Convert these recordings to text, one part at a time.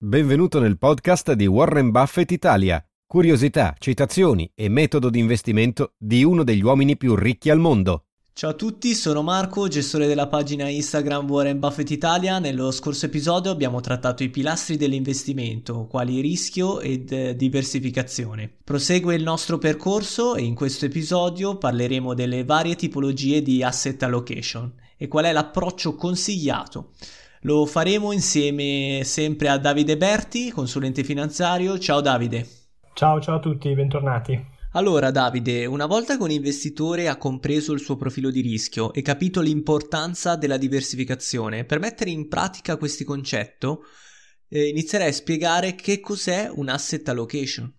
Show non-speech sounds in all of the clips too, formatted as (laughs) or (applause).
Benvenuto nel podcast di Warren Buffett Italia. Curiosità, citazioni e metodo di investimento di uno degli uomini più ricchi al mondo. Ciao a tutti, sono Marco, gestore della pagina Instagram Warren Buffett Italia. Nello scorso episodio abbiamo trattato i pilastri dell'investimento, quali rischio ed eh, diversificazione. Prosegue il nostro percorso e in questo episodio parleremo delle varie tipologie di asset allocation e qual è l'approccio consigliato. Lo faremo insieme sempre a Davide Berti, consulente finanziario. Ciao Davide. Ciao, ciao a tutti, bentornati. Allora Davide, una volta che un investitore ha compreso il suo profilo di rischio e capito l'importanza della diversificazione, per mettere in pratica questo concetto, eh, inizierei a spiegare che cos'è un asset allocation.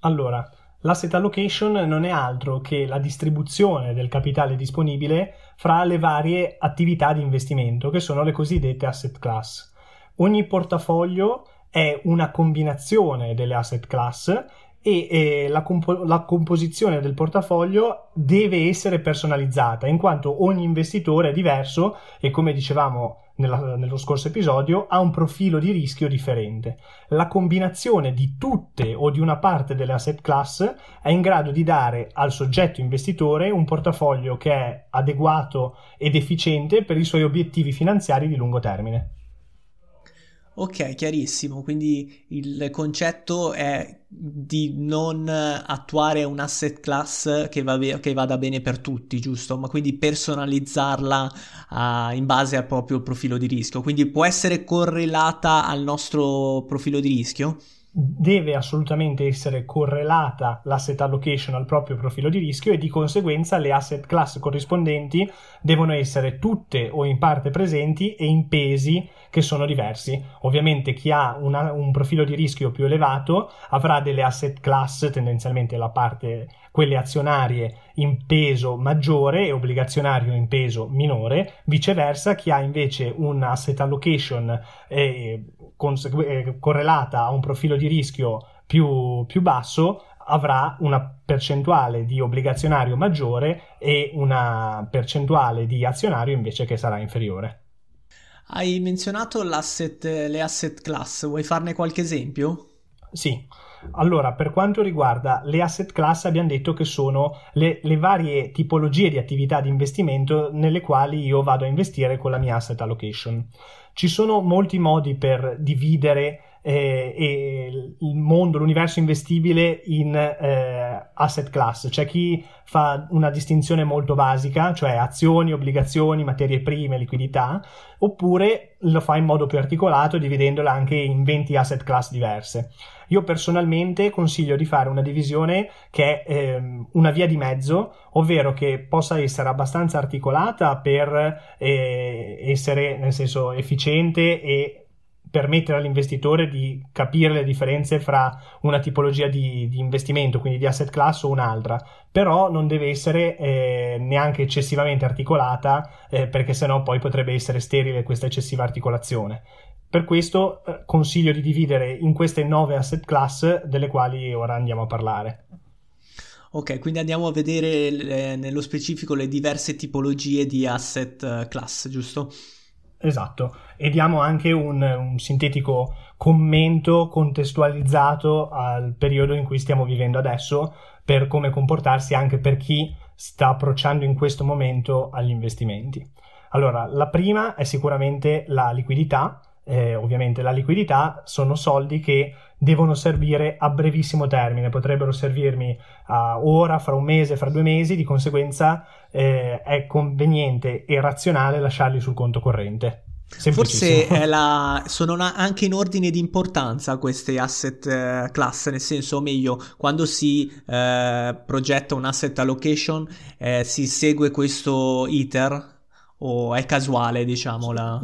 Allora, l'asset allocation non è altro che la distribuzione del capitale disponibile fra le varie attività di investimento, che sono le cosiddette asset class. Ogni portafoglio è una combinazione delle asset class e eh, la, compo- la, composizione del portafoglio deve essere personalizzata in quanto ogni investitore è diverso e come dicevamo nella, nello scorso episodio ha un profilo di rischio differente. La combinazione di tutte o di una parte delle asset class è in grado di dare al soggetto investitore un portafoglio che è adeguato ed efficiente per i suoi obiettivi finanziari di lungo termine. Ok, chiarissimo. Quindi il concetto è di non attuare un asset class che, va be- che vada bene per tutti, giusto? Ma quindi personalizzarla uh, in base al proprio profilo di rischio. Quindi può essere correlata al nostro profilo di rischio? Deve assolutamente essere correlata l'asset allocation al proprio profilo di rischio e di conseguenza le asset class corrispondenti devono essere tutte o in parte presenti e in pesi che sono diversi. Ovviamente chi ha una, un profilo di rischio più elevato avrà delle asset class, tendenzialmente la parte quelle azionarie in peso maggiore e obbligazionario in peso minore, viceversa chi ha invece un asset allocation eh, consegu- eh, correlata a un profilo di rischio più, più basso avrà una percentuale di obbligazionario maggiore e una percentuale di azionario invece che sarà inferiore. Hai menzionato le asset class, vuoi farne qualche esempio? Sì, allora, per quanto riguarda le asset class, abbiamo detto che sono le, le, varie tipologie di attività di investimento nelle quali io vado a investire con la mia asset allocation. Ci sono molti modi per dividere eh, il mondo, l'universo investibile in eh, asset class. C'è chi fa una distinzione molto basica, cioè azioni, obbligazioni, materie prime, liquidità, oppure lo fa in modo più articolato, dividendola anche in 20 asset class diverse. Io personalmente consiglio di fare una divisione che è ehm, una via di mezzo, ovvero che possa essere abbastanza articolata per eh, essere nel senso efficiente e permettere all'investitore di capire le differenze fra una tipologia di, di investimento, quindi di asset class o un'altra, però non deve essere eh, neanche eccessivamente articolata eh, perché sennò poi potrebbe essere sterile questa eccessiva articolazione. Per questo eh, consiglio di dividere in queste nove asset class delle quali ora andiamo a parlare. Ok, quindi andiamo a vedere eh, nello specifico le diverse tipologie di asset eh, class, giusto? Esatto, e diamo anche un, un, sintetico commento contestualizzato al periodo in cui stiamo vivendo adesso per come comportarsi anche per chi sta approcciando in questo momento agli investimenti. Allora, la prima è sicuramente la liquidità, eh, ovviamente la liquidità sono soldi che devono servire a brevissimo termine, potrebbero servirmi uh, ora, fra un mese, fra due mesi, di conseguenza eh, è conveniente e razionale lasciarli sul conto corrente. Forse la, sono una, anche in ordine di importanza queste asset eh, class, nel senso, o meglio, quando si eh, progetta un asset allocation eh, si segue questo iter o è casuale, diciamo? La...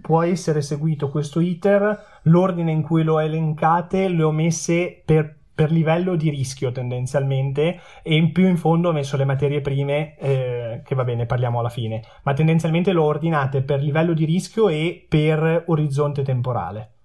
Può essere seguito questo iter, l'ordine in cui lo elencate le ho messe per per livello di rischio tendenzialmente e in più in fondo ho messo le materie prime eh, che va bene parliamo alla fine ma tendenzialmente l'ho ordinate per livello di rischio e per orizzonte temporale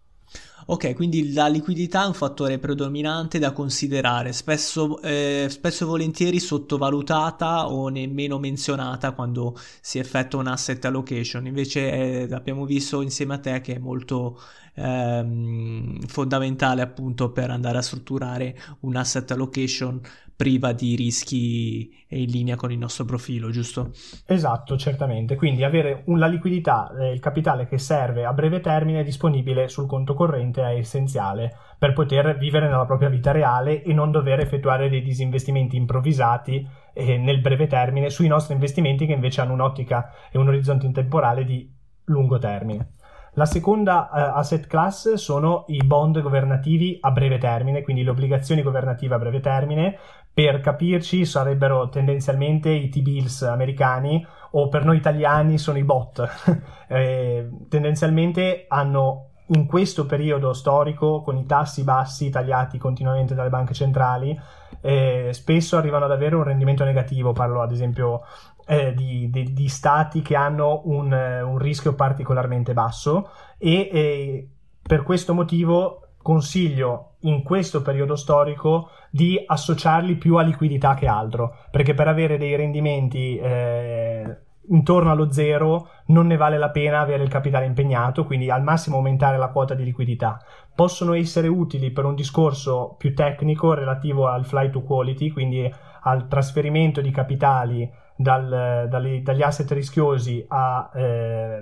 Ok, quindi la liquidità è un fattore predominante da considerare, spesso, eh, spesso e volentieri sottovalutata o nemmeno menzionata quando si effettua un asset allocation. Invece eh, abbiamo visto insieme a te che è molto ehm, fondamentale appunto per andare a strutturare un asset allocation priva di rischi e in linea con il nostro profilo, giusto? Esatto, certamente. Quindi avere la liquidità, eh, il capitale che serve a breve termine disponibile sul conto corrente è essenziale per poter vivere nella propria vita reale e non dover effettuare dei disinvestimenti improvvisati eh, nel breve termine sui nostri investimenti che invece hanno un'ottica e un orizzonte temporale di lungo termine. La seconda uh, asset class sono i bond governativi a breve termine, quindi le obbligazioni governative a breve termine. Per capirci sarebbero tendenzialmente i T-bills americani o per noi italiani sono i bot. (laughs) eh, tendenzialmente hanno in questo periodo storico, con i tassi bassi tagliati continuamente dalle banche centrali, eh, spesso arrivano ad avere un rendimento negativo. Parlo ad esempio eh, di, di, di, stati che hanno un, un rischio particolarmente basso e eh, per questo motivo consiglio in questo periodo storico di associarli più a liquidità che altro perché per avere dei rendimenti eh, intorno allo zero non ne vale la pena avere il capitale impegnato, quindi al massimo aumentare la quota di liquidità. Possono essere utili per un discorso più tecnico relativo al flight to quality, quindi al trasferimento di capitali dal, dagli, dagli, asset rischiosi a eh,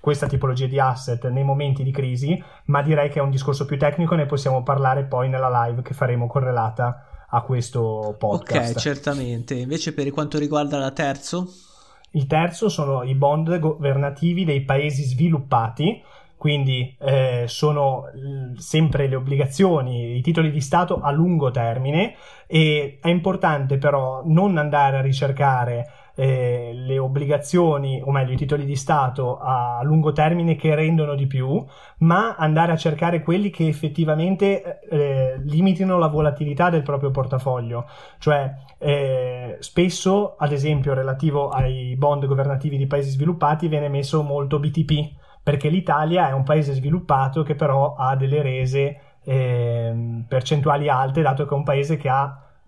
questa tipologia di asset nei momenti di crisi, ma direi che è un discorso più tecnico e ne possiamo parlare poi nella live che faremo correlata a questo podcast. Ok, certamente. Invece per quanto riguarda la terzo? Il terzo sono i bond governativi dei paesi sviluppati, quindi eh, sono sempre le obbligazioni, i titoli di Stato a lungo termine e è importante però non andare a ricercare eh, le obbligazioni, o meglio i titoli di Stato a lungo termine che rendono di più, ma andare a cercare quelli che effettivamente eh, limitino la volatilità del proprio portafoglio. Cioè, eh, spesso, ad esempio, relativo ai bond governativi di paesi sviluppati, viene messo molto BTP perché l'Italia è un paese sviluppato che però ha delle rese eh, percentuali alte, dato che è un paese che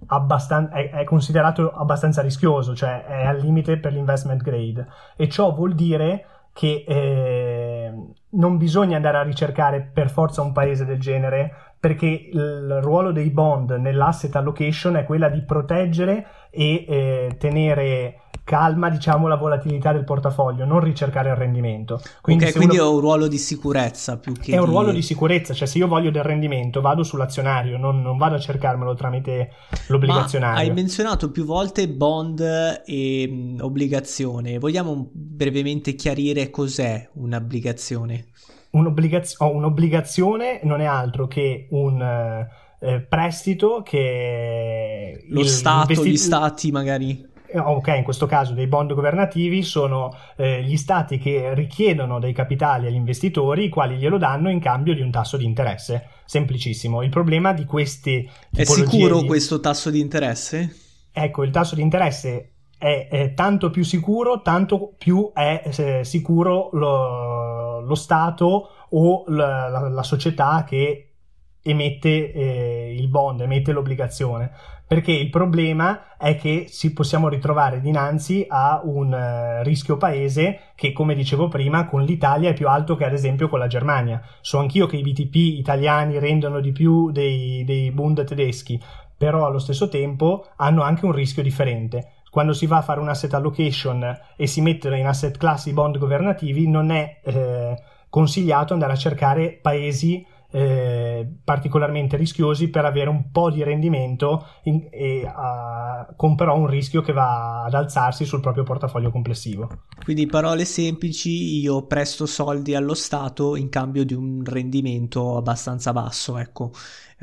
abbastan- è, è, considerato abbastanza rischioso, cioè è al limite per l'investment grade. E ciò vuol dire che eh, non bisogna andare a ricercare per forza un paese del genere, perché il ruolo dei bond nell'asset allocation è quella di proteggere e eh, tenere calma diciamo la volatilità del portafoglio, non ricercare il rendimento. Quindi, okay, quindi uno... è un ruolo di sicurezza più che... È di... un ruolo di sicurezza, cioè se io voglio del rendimento vado sull'azionario, non, non vado a cercarmelo tramite l'obbligazionario. Ma hai menzionato più volte bond e mh, obbligazione, vogliamo brevemente chiarire cos'è un'obbligazione? Un'obbligaz- oh, un'obbligazione non è altro che un... Eh, prestito che lo Stato, investi- gli stati magari ok, in questo caso dei bond governativi sono eh, gli stati che richiedono dei capitali agli investitori, i quali glielo danno in cambio di un tasso di interesse. Semplicissimo. Il problema di questi... È sicuro di... questo tasso di interesse? Ecco, il tasso di interesse è, è tanto più sicuro, tanto più è eh, sicuro lo, lo, Stato o la, la, la società che emette eh, il bond, emette l'obbligazione perché il problema è che ci possiamo ritrovare dinanzi a un uh, rischio paese che, come dicevo prima, con l'Italia è più alto che ad esempio con la Germania. So anch'io che i BTP italiani rendono di più dei, dei Bund tedeschi, però allo stesso tempo hanno anche un rischio differente. Quando si va a fare un asset allocation e si mettono in asset class i bond governativi, non è eh, consigliato andare a cercare paesi eh, particolarmente rischiosi per avere un po' di rendimento in, e, uh, con però un rischio che va ad alzarsi sul proprio portafoglio complessivo. Quindi parole semplici, io presto soldi allo Stato in cambio di un rendimento abbastanza basso, ecco,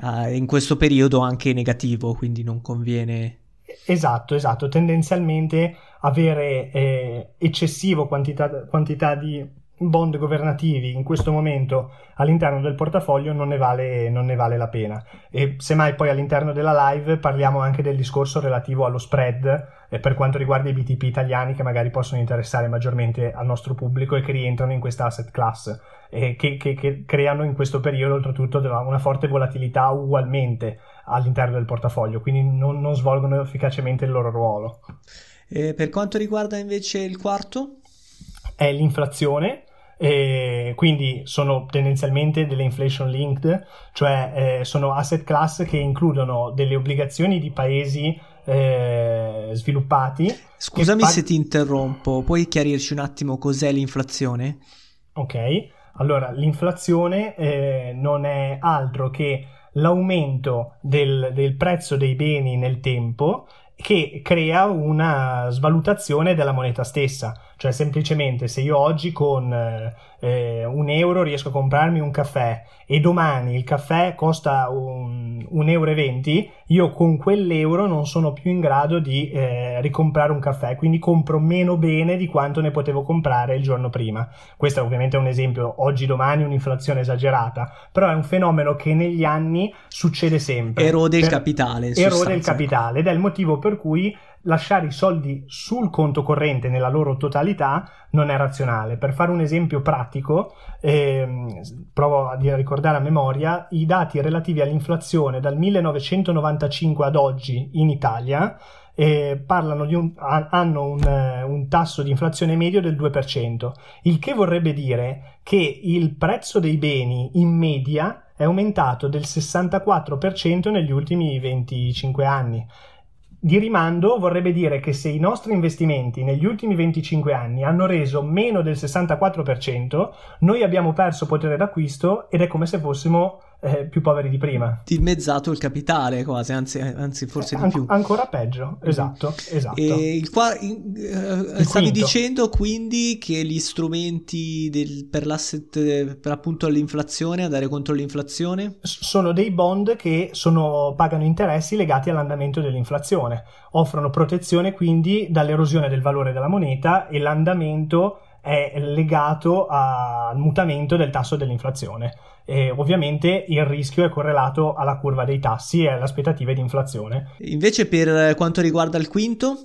uh, in questo periodo anche negativo, quindi non conviene Esatto, esatto. Tendenzialmente avere eh, eccessivo quantità, quantità di bond governativi in questo momento all'interno del portafoglio non ne, vale, non ne vale la pena. E semmai poi all'interno della live parliamo anche del discorso relativo allo spread eh, per quanto riguarda i BTP italiani che magari possono interessare maggiormente al nostro pubblico e che rientrano in questa asset class e che, che, che creano in questo periodo oltretutto una forte volatilità ugualmente all'interno del portafoglio quindi non, non svolgono efficacemente il loro ruolo. E per quanto riguarda invece il quarto è l'inflazione e quindi sono tendenzialmente delle inflation linked, cioè eh, sono asset class che includono delle obbligazioni di paesi eh, sviluppati. Scusami pag- se ti interrompo, puoi chiarirci un attimo cos'è l'inflazione? Ok, allora l'inflazione eh, non è altro che l'aumento del, del prezzo dei beni nel tempo che crea una svalutazione della moneta stessa. Cioè, semplicemente se io oggi con eh, un euro riesco a comprarmi un caffè e domani il caffè costa un, un euro, e venti, io con quell'euro non sono più in grado di eh, ricomprare un caffè, quindi compro meno bene di quanto ne potevo comprare il giorno prima. Questo ovviamente è un esempio, oggi domani un'inflazione esagerata, però è un fenomeno che negli anni succede sempre. Erode il capitale. Erode il capitale ed è il motivo per cui lasciare i soldi sul conto corrente nella loro totalità non è razionale. Per fare un esempio pratico, ehm, provo a ricordare a memoria, i dati relativi all'inflazione dal 1995 ad oggi in Italia eh, un, hanno un, un, tasso di inflazione medio del 2%, il che vorrebbe dire che il prezzo dei beni in media è aumentato del 64% negli ultimi 25 anni. Di rimando vorrebbe dire che se i nostri investimenti negli ultimi 25 anni hanno reso meno del 64%, noi abbiamo perso potere d'acquisto ed è come se fossimo eh, più poveri di prima. Dimezzato il capitale quasi, anzi, anzi forse eh, di an- più. Ancora peggio, mm. esatto. esatto. E il qua- in, uh, stavi dicendo quindi che gli strumenti del, per l'asset, per appunto l'inflazione, andare contro l'inflazione? sono dei bond che sono, pagano interessi legati all'andamento dell'inflazione, offrono protezione quindi dall'erosione del valore della moneta e l'andamento è legato al mutamento del tasso dell'inflazione. E ovviamente il rischio è correlato alla curva dei tassi e alle aspettative di inflazione. Invece per quanto riguarda il quinto?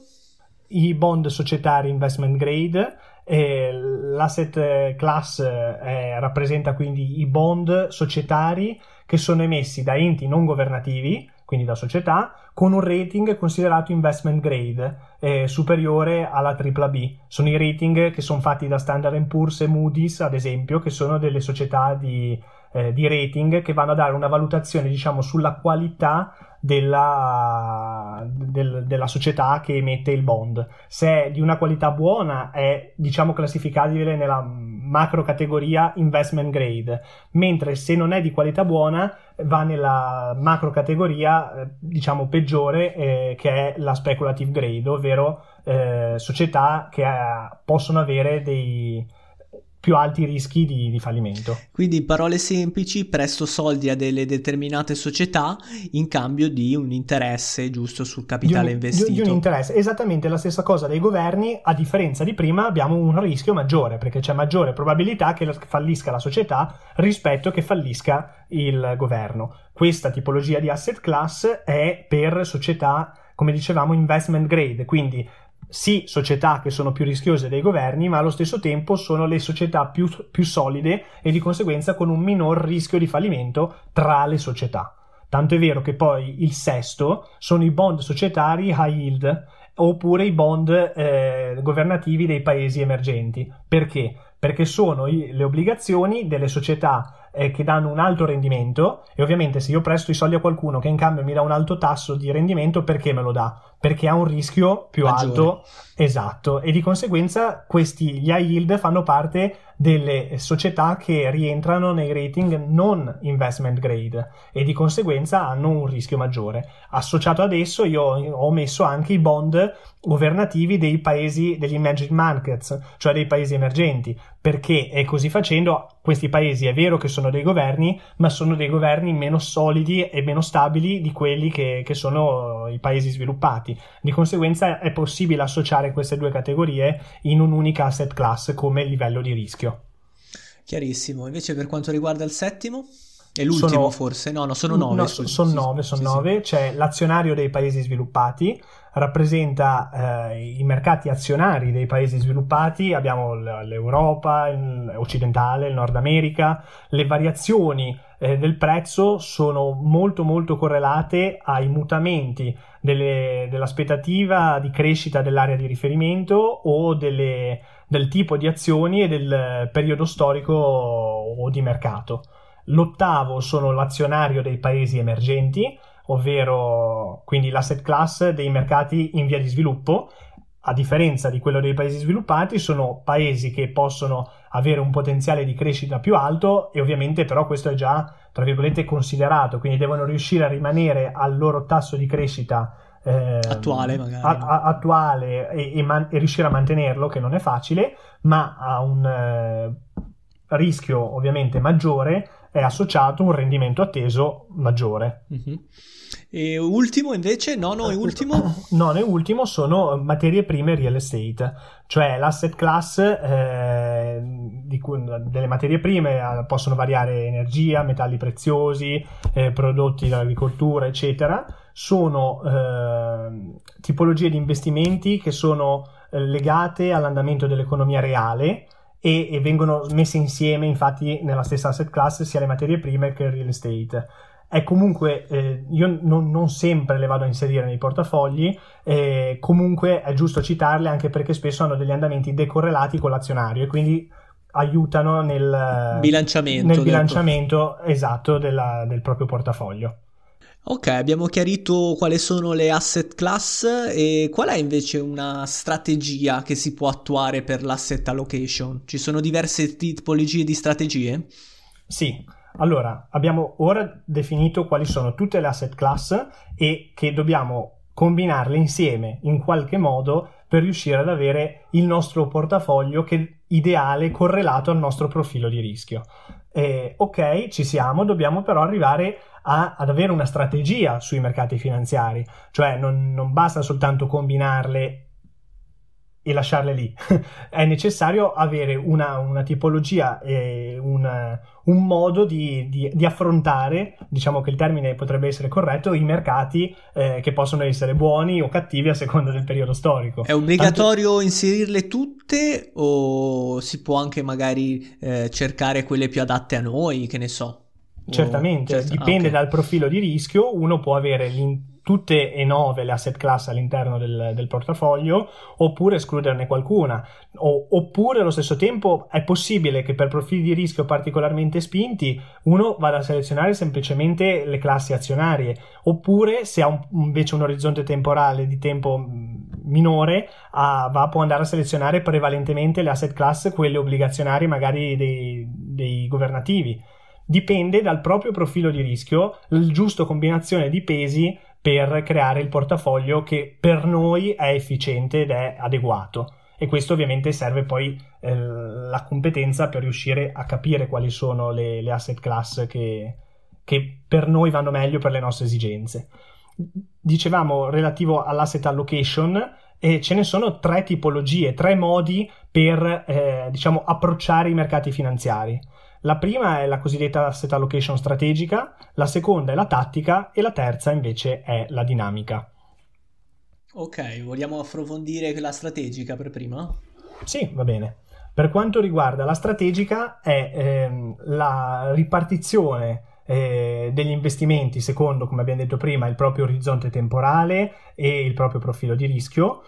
I bond societari investment grade, eh, l'asset class eh, rappresenta quindi i bond societari che sono emessi da enti non governativi, quindi da società, con un rating considerato investment grade, eh, superiore alla AAA. Sono i rating che sono fatti da Standard Poor's e Moody's, ad esempio, che sono delle società di eh, di rating che vanno a dare una valutazione diciamo sulla qualità della, del, della, società che emette il bond. Se è di una qualità buona è diciamo classificabile nella macro categoria investment grade, mentre se non è di qualità buona va nella macro categoria eh, diciamo peggiore eh, che è la speculative grade, ovvero eh, società che eh, possono avere dei più alti rischi di, di, fallimento. Quindi in parole semplici presto soldi a delle determinate società in cambio di un interesse giusto sul capitale di un, investito. Di, di un interesse, esattamente la stessa cosa dei governi, a differenza di prima abbiamo un rischio maggiore perché c'è maggiore probabilità che fallisca la società rispetto che fallisca il governo. Questa tipologia di asset class è per società come dicevamo investment grade, quindi sì società che sono più rischiose dei governi, ma allo stesso tempo sono le società più, più solide e di conseguenza con un minor rischio di fallimento tra le società. Tanto è vero che poi il sesto sono i bond societari high yield oppure i bond eh, governativi dei paesi emergenti. Perché? Perché sono le obbligazioni delle società eh, che danno un alto rendimento e ovviamente se io presto i soldi a qualcuno che in cambio mi dà un alto tasso di rendimento perché me lo dà? Perché ha un rischio più Maggiore. alto esatto e di conseguenza questi gli high yield fanno parte delle società che rientrano nei rating non investment grade e di conseguenza hanno un rischio maggiore. Associato ad esso io ho messo anche i bond governativi dei paesi degli emerging markets, cioè dei paesi emergenti, perché così facendo questi paesi è vero che sono dei governi, ma sono dei governi meno solidi e meno stabili di quelli che, che sono i paesi sviluppati. Di conseguenza è possibile associare queste due categorie in un'unica asset class come livello di rischio. Chiarissimo. Invece per quanto riguarda il settimo? È l'ultimo sono, forse? No, no, sono nove. No, sono nove, sono sì, nove. Sì. C'è l'azionario dei paesi sviluppati, rappresenta eh, i mercati azionari dei paesi sviluppati, abbiamo l'Europa il occidentale, il Nord America, le variazioni eh, del prezzo sono molto molto correlate ai mutamenti delle, dell'aspettativa di crescita dell'area di riferimento o delle, del tipo di azioni e del periodo storico o di mercato. L'ottavo sono l'azionario dei paesi emergenti, ovvero quindi l'asset class dei mercati in via di sviluppo. A differenza di quello dei paesi sviluppati, sono paesi che possono avere un potenziale di crescita più alto e ovviamente però questo è già, tra virgolette, considerato, quindi devono riuscire a rimanere al loro tasso di crescita eh, attuale, magari. A, a, attuale e, e, man- e, riuscire a mantenerlo, che non è facile, ma ha un eh, rischio ovviamente maggiore è associato un rendimento atteso maggiore. Mm-hmm. E ultimo invece, nono e ultimo? (coughs) Nono e ultimo sono materie prime real estate, cioè l'asset class eh, cui, delle materie prime eh, possono variare energia, metalli preziosi, eh, prodotti dall'agricoltura, eccetera. Sono eh, tipologie di investimenti che sono eh, legate all'andamento dell'economia reale e, e, vengono messe insieme infatti nella stessa asset class sia le materie prime che il real estate. È comunque, eh, io non, non, sempre le vado a inserire nei portafogli, eh, comunque è giusto citarle anche perché spesso hanno degli andamenti decorrelati con l'azionario e quindi aiutano nel bilanciamento, nel bilanciamento esatto della, del proprio portafoglio. Ok, abbiamo chiarito quali sono le asset class e qual è invece una strategia che si può attuare per l'asset allocation? Ci sono diverse tipologie di strategie? Sì, allora abbiamo ora definito quali sono tutte le asset class e che dobbiamo combinarle insieme in qualche modo per riuscire ad avere il nostro portafoglio che ideale correlato al nostro profilo di rischio. Eh, ok, ci siamo, dobbiamo però arrivare a, ad avere una strategia sui mercati finanziari, cioè non, non basta soltanto combinarle e lasciarle lì. (laughs) è necessario avere una, una tipologia e un, un modo di, di, di, affrontare, diciamo che il termine potrebbe essere corretto, i mercati eh, che possono essere buoni o cattivi a seconda del periodo storico. È obbligatorio Tanto... inserirle tutte o si può anche magari eh, cercare quelle più adatte a noi, che ne so? Certamente, certo. dipende ah, okay. dal profilo di rischio, uno può avere tutte e nove le asset class all'interno del, del portafoglio oppure escluderne qualcuna. O, oppure allo stesso tempo è possibile che per profili di rischio particolarmente spinti uno vada a selezionare semplicemente le classi azionarie oppure se ha un, invece un orizzonte temporale di tempo minore a, va, può andare a selezionare prevalentemente le asset class quelle obbligazionarie magari dei, dei governativi. Dipende dal proprio profilo di rischio, la giusta combinazione di pesi per creare il portafoglio che per noi è efficiente ed è adeguato. E questo ovviamente serve poi eh, la competenza per riuscire a capire quali sono le, le asset class che, che per noi vanno meglio per le nostre esigenze. Dicevamo relativo all'asset allocation, e ce ne sono tre tipologie, tre modi per eh, diciamo, approcciare i mercati finanziari. La prima è la cosiddetta asset allocation strategica, la seconda è la tattica e la terza invece è la dinamica. Ok, vogliamo approfondire la strategica per prima? Sì, va bene. Per quanto riguarda la strategica è ehm, la ripartizione eh, degli investimenti secondo, come abbiamo detto prima, il proprio orizzonte temporale e il proprio profilo di rischio,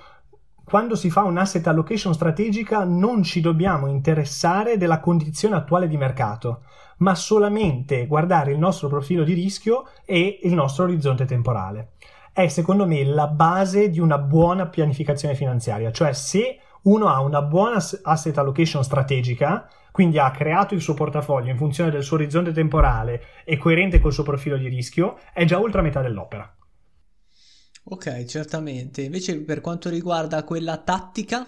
quando si fa un'asset allocation strategica non ci dobbiamo interessare della condizione attuale di mercato, ma solamente guardare il nostro profilo di rischio e il nostro orizzonte temporale. È secondo me la base di una buona pianificazione finanziaria, cioè se uno ha una buona asset allocation strategica, quindi ha creato il suo portafoglio in funzione del suo orizzonte temporale e coerente col suo profilo di rischio, è già oltre a metà dell'opera. Ok, certamente. Invece per quanto riguarda quella tattica?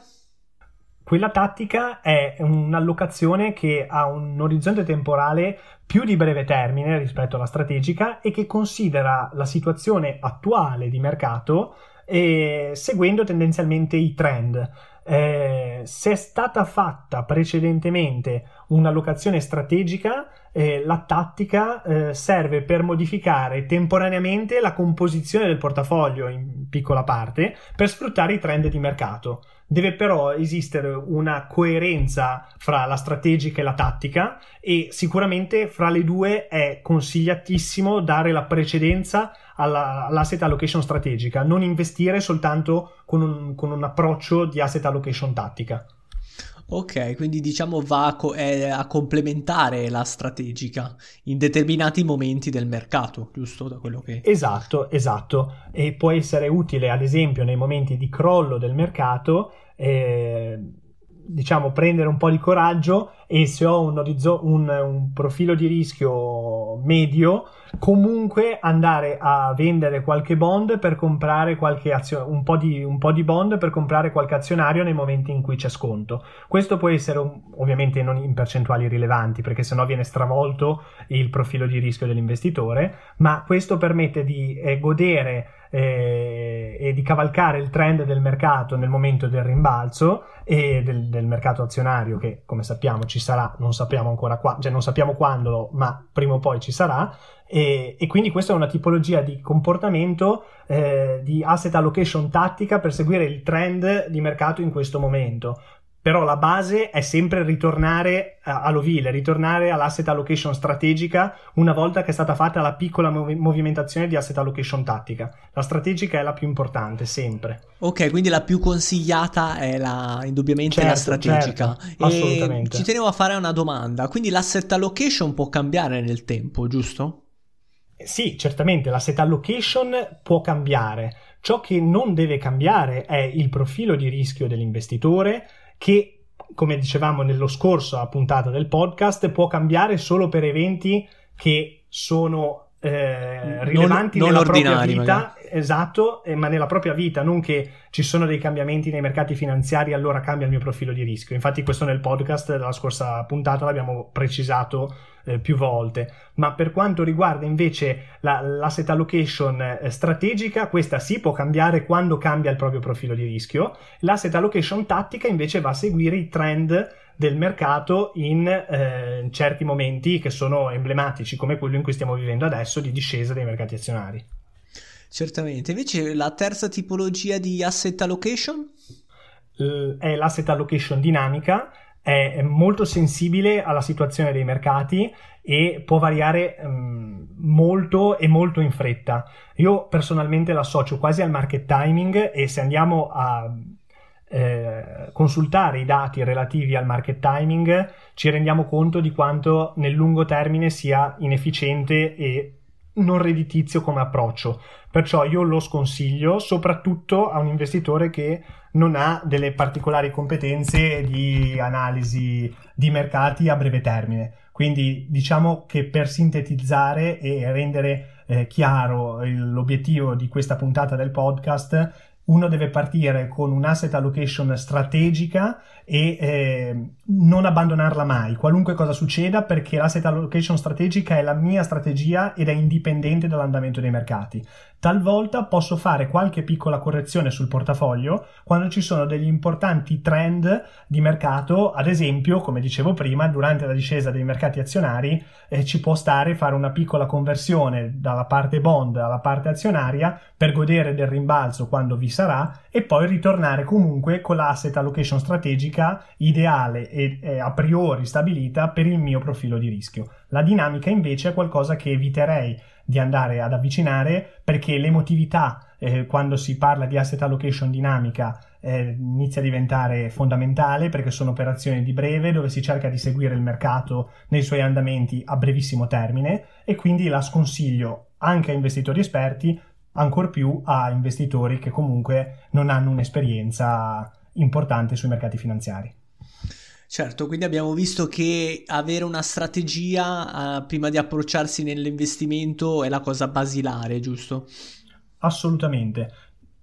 Quella tattica è un'allocazione che ha un orizzonte temporale più di breve termine rispetto alla strategica e che considera la situazione attuale di mercato eh, seguendo tendenzialmente i trend. Eh, se è stata fatta precedentemente un'allocazione strategica, eh, la tattica eh, serve per modificare temporaneamente la composizione del portafoglio in piccola parte per sfruttare i trend di mercato. Deve però esistere una coerenza fra la strategica e la tattica e sicuramente fra le due è consigliatissimo dare la precedenza alla, all'asset allocation strategica, non investire soltanto con un, con un approccio di asset allocation tattica. Ok, quindi diciamo va a, co- a, complementare la strategica in determinati momenti del mercato, giusto? Da quello che... Esatto, esatto. E può essere utile ad esempio nei momenti di crollo del mercato. Eh, diciamo prendere un po' di coraggio e se ho un, orizzo- un, un profilo di rischio medio comunque andare a vendere qualche bond per comprare qualche azio- un, po di, un po' di bond per comprare qualche azionario nei momenti in cui c'è sconto. Questo può essere un, ovviamente non in percentuali rilevanti perché sennò viene stravolto il profilo di rischio dell'investitore, ma questo permette di eh, godere eh, e di cavalcare il trend del mercato nel momento del rimbalzo e del, del, mercato azionario che come sappiamo ci sarà, non sappiamo ancora qua, cioè non sappiamo quando, ma prima o poi ci sarà. E, e quindi questa è una tipologia di comportamento eh, di asset allocation tattica per seguire il trend di mercato in questo momento però la base è sempre ritornare all'ovile, ritornare all'asset allocation strategica una volta che è stata fatta la piccola mov- movimentazione di asset allocation tattica. La strategica è la più importante, sempre. Ok, quindi la più consigliata è la, indubbiamente certo, la strategica. Certo, assolutamente. Ci tenevo a fare una domanda, quindi l'asset allocation può cambiare nel tempo, giusto? Sì, certamente, l'asset allocation può cambiare. Ciò che non deve cambiare è il profilo di rischio dell'investitore, che, come dicevamo nello scorso puntata del podcast, può cambiare solo per eventi che sono eh, rilevanti non, non nella propria vita, magari. Esatto, eh, ma nella propria vita, non che ci sono dei cambiamenti nei mercati finanziari, allora cambia il mio profilo di rischio. Infatti, questo nel podcast della scorsa puntata l'abbiamo precisato eh, più volte. Ma per quanto riguarda invece la, l'asset allocation eh, strategica, questa sì può cambiare quando cambia il proprio profilo di rischio. L'asset allocation tattica invece va a seguire i trend del mercato in eh, certi momenti che sono emblematici, come quello in cui stiamo vivendo adesso di discesa dei mercati azionari. Certamente. Invece la terza tipologia di asset allocation? è l'asset allocation dinamica è molto sensibile alla situazione dei mercati e può variare um, molto e molto in fretta. Io personalmente l'associo quasi al market timing e se andiamo a eh, consultare i dati relativi al market timing ci rendiamo conto di quanto nel lungo termine sia inefficiente e non redditizio come approccio. Perciò io lo sconsiglio soprattutto a un investitore che non ha delle particolari competenze di analisi di mercati a breve termine. Quindi diciamo che per sintetizzare e rendere eh, chiaro l'obiettivo di questa puntata del podcast, uno deve partire con un asset allocation strategica e eh, non abbandonarla mai, qualunque cosa succeda, perché l'asset allocation strategica è la mia strategia ed è indipendente dall'andamento dei mercati. Talvolta posso fare qualche piccola correzione sul portafoglio quando ci sono degli importanti trend di mercato, ad esempio, come dicevo prima, durante la discesa dei mercati azionari eh, ci può stare fare una piccola conversione dalla parte bond alla parte azionaria per godere del rimbalzo quando vi sarà e poi ritornare comunque con l'asset allocation strategica ideale e, e a priori stabilita per il mio profilo di rischio. La dinamica invece è qualcosa che eviterei di andare ad avvicinare perché l'emotività eh, quando si parla di asset allocation dinamica eh, inizia a diventare fondamentale perché sono operazioni di breve dove si cerca di seguire il mercato nei suoi andamenti a brevissimo termine e quindi la sconsiglio anche a investitori esperti ancor più a investitori che comunque non hanno un'esperienza importante sui mercati finanziari. Certo, quindi abbiamo visto che avere una strategia uh, prima di approcciarsi nell'investimento è la cosa basilare, giusto? Assolutamente.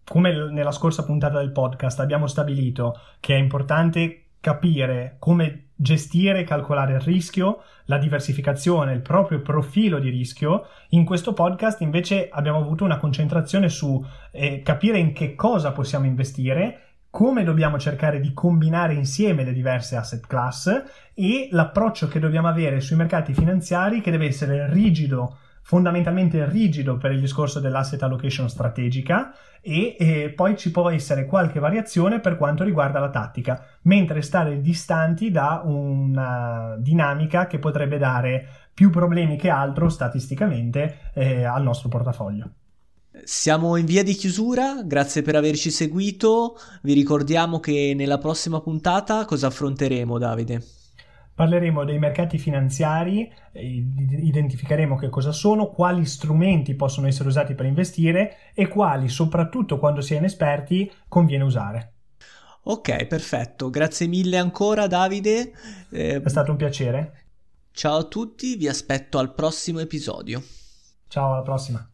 Come nella scorsa puntata del podcast abbiamo stabilito che è importante capire come gestire e calcolare il rischio, la diversificazione, il proprio profilo di rischio. In questo podcast invece abbiamo avuto una concentrazione su eh, capire in che cosa possiamo investire, come dobbiamo cercare di combinare insieme le diverse asset class e l'approccio che dobbiamo avere sui mercati finanziari che deve essere rigido fondamentalmente rigido per il discorso dell'asset allocation strategica e, e, poi ci può essere qualche variazione per quanto riguarda la tattica, mentre stare distanti da una dinamica che potrebbe dare più problemi che altro statisticamente eh, al nostro portafoglio. Siamo in via di chiusura, grazie per averci seguito, vi ricordiamo che nella prossima puntata cosa affronteremo Davide? Parleremo dei mercati finanziari, identificheremo che cosa sono, quali strumenti possono essere usati per investire e quali, soprattutto quando si è inesperti, conviene usare. Ok, perfetto. Grazie mille ancora Davide. Eh, è stato un piacere. Ciao a tutti, vi aspetto al prossimo episodio. Ciao, alla prossima.